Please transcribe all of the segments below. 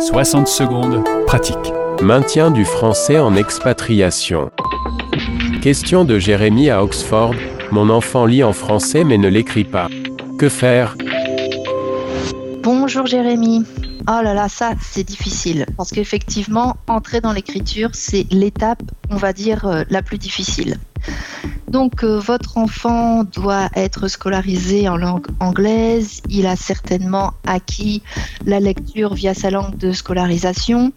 60 secondes, pratique. Maintien du français en expatriation. Question de Jérémy à Oxford. Mon enfant lit en français mais ne l'écrit pas. Que faire? Bonjour Jérémy. Oh là là, ça c'est difficile parce qu'effectivement, entrer dans l'écriture, c'est l'étape, on va dire, euh, la plus difficile. Donc euh, votre enfant doit être scolarisé en langue anglaise, il a certainement acquis la lecture via sa langue de scolarisation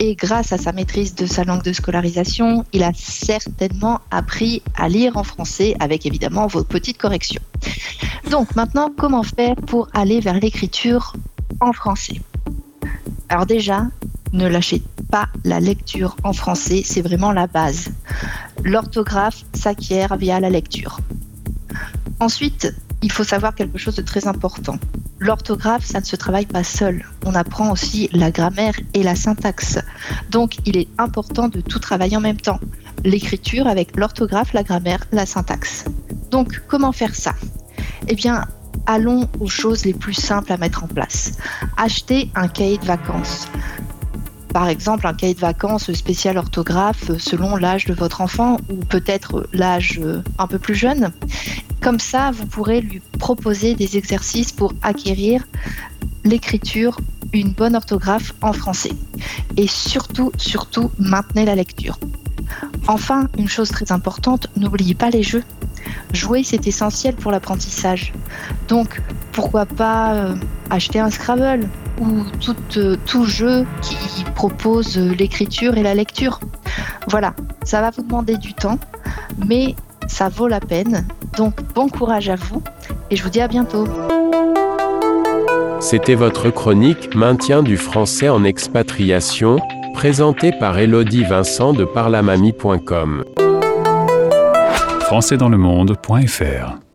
et grâce à sa maîtrise de sa langue de scolarisation, il a certainement appris à lire en français avec évidemment vos petites corrections. Donc maintenant, comment faire pour aller vers l'écriture en français? Alors déjà, ne lâchez pas la lecture en français, c'est vraiment la base. L'orthographe s'acquiert via la lecture. Ensuite, il faut savoir quelque chose de très important. L'orthographe, ça ne se travaille pas seul. On apprend aussi la grammaire et la syntaxe. Donc, il est important de tout travailler en même temps. L'écriture avec l'orthographe, la grammaire, la syntaxe. Donc, comment faire ça? Eh bien, allons aux choses les plus simples à mettre en place. Achetez un cahier de vacances par exemple un cahier de vacances spécial orthographe selon l'âge de votre enfant ou peut-être l'âge un peu plus jeune. Comme ça, vous pourrez lui proposer des exercices pour acquérir l'écriture, une bonne orthographe en français. Et surtout, surtout, maintenez la lecture. Enfin, une chose très importante, n'oubliez pas les jeux. Jouer, c'est essentiel pour l'apprentissage. Donc, pourquoi pas euh, acheter un Scrabble ou tout, euh, tout jeu qui propose l'écriture et la lecture. Voilà, ça va vous demander du temps, mais ça vaut la peine. Donc, bon courage à vous et je vous dis à bientôt. C'était votre chronique Maintien du français en expatriation, présentée par Elodie Vincent de parlamamie.com. françaisdanslemonde.fr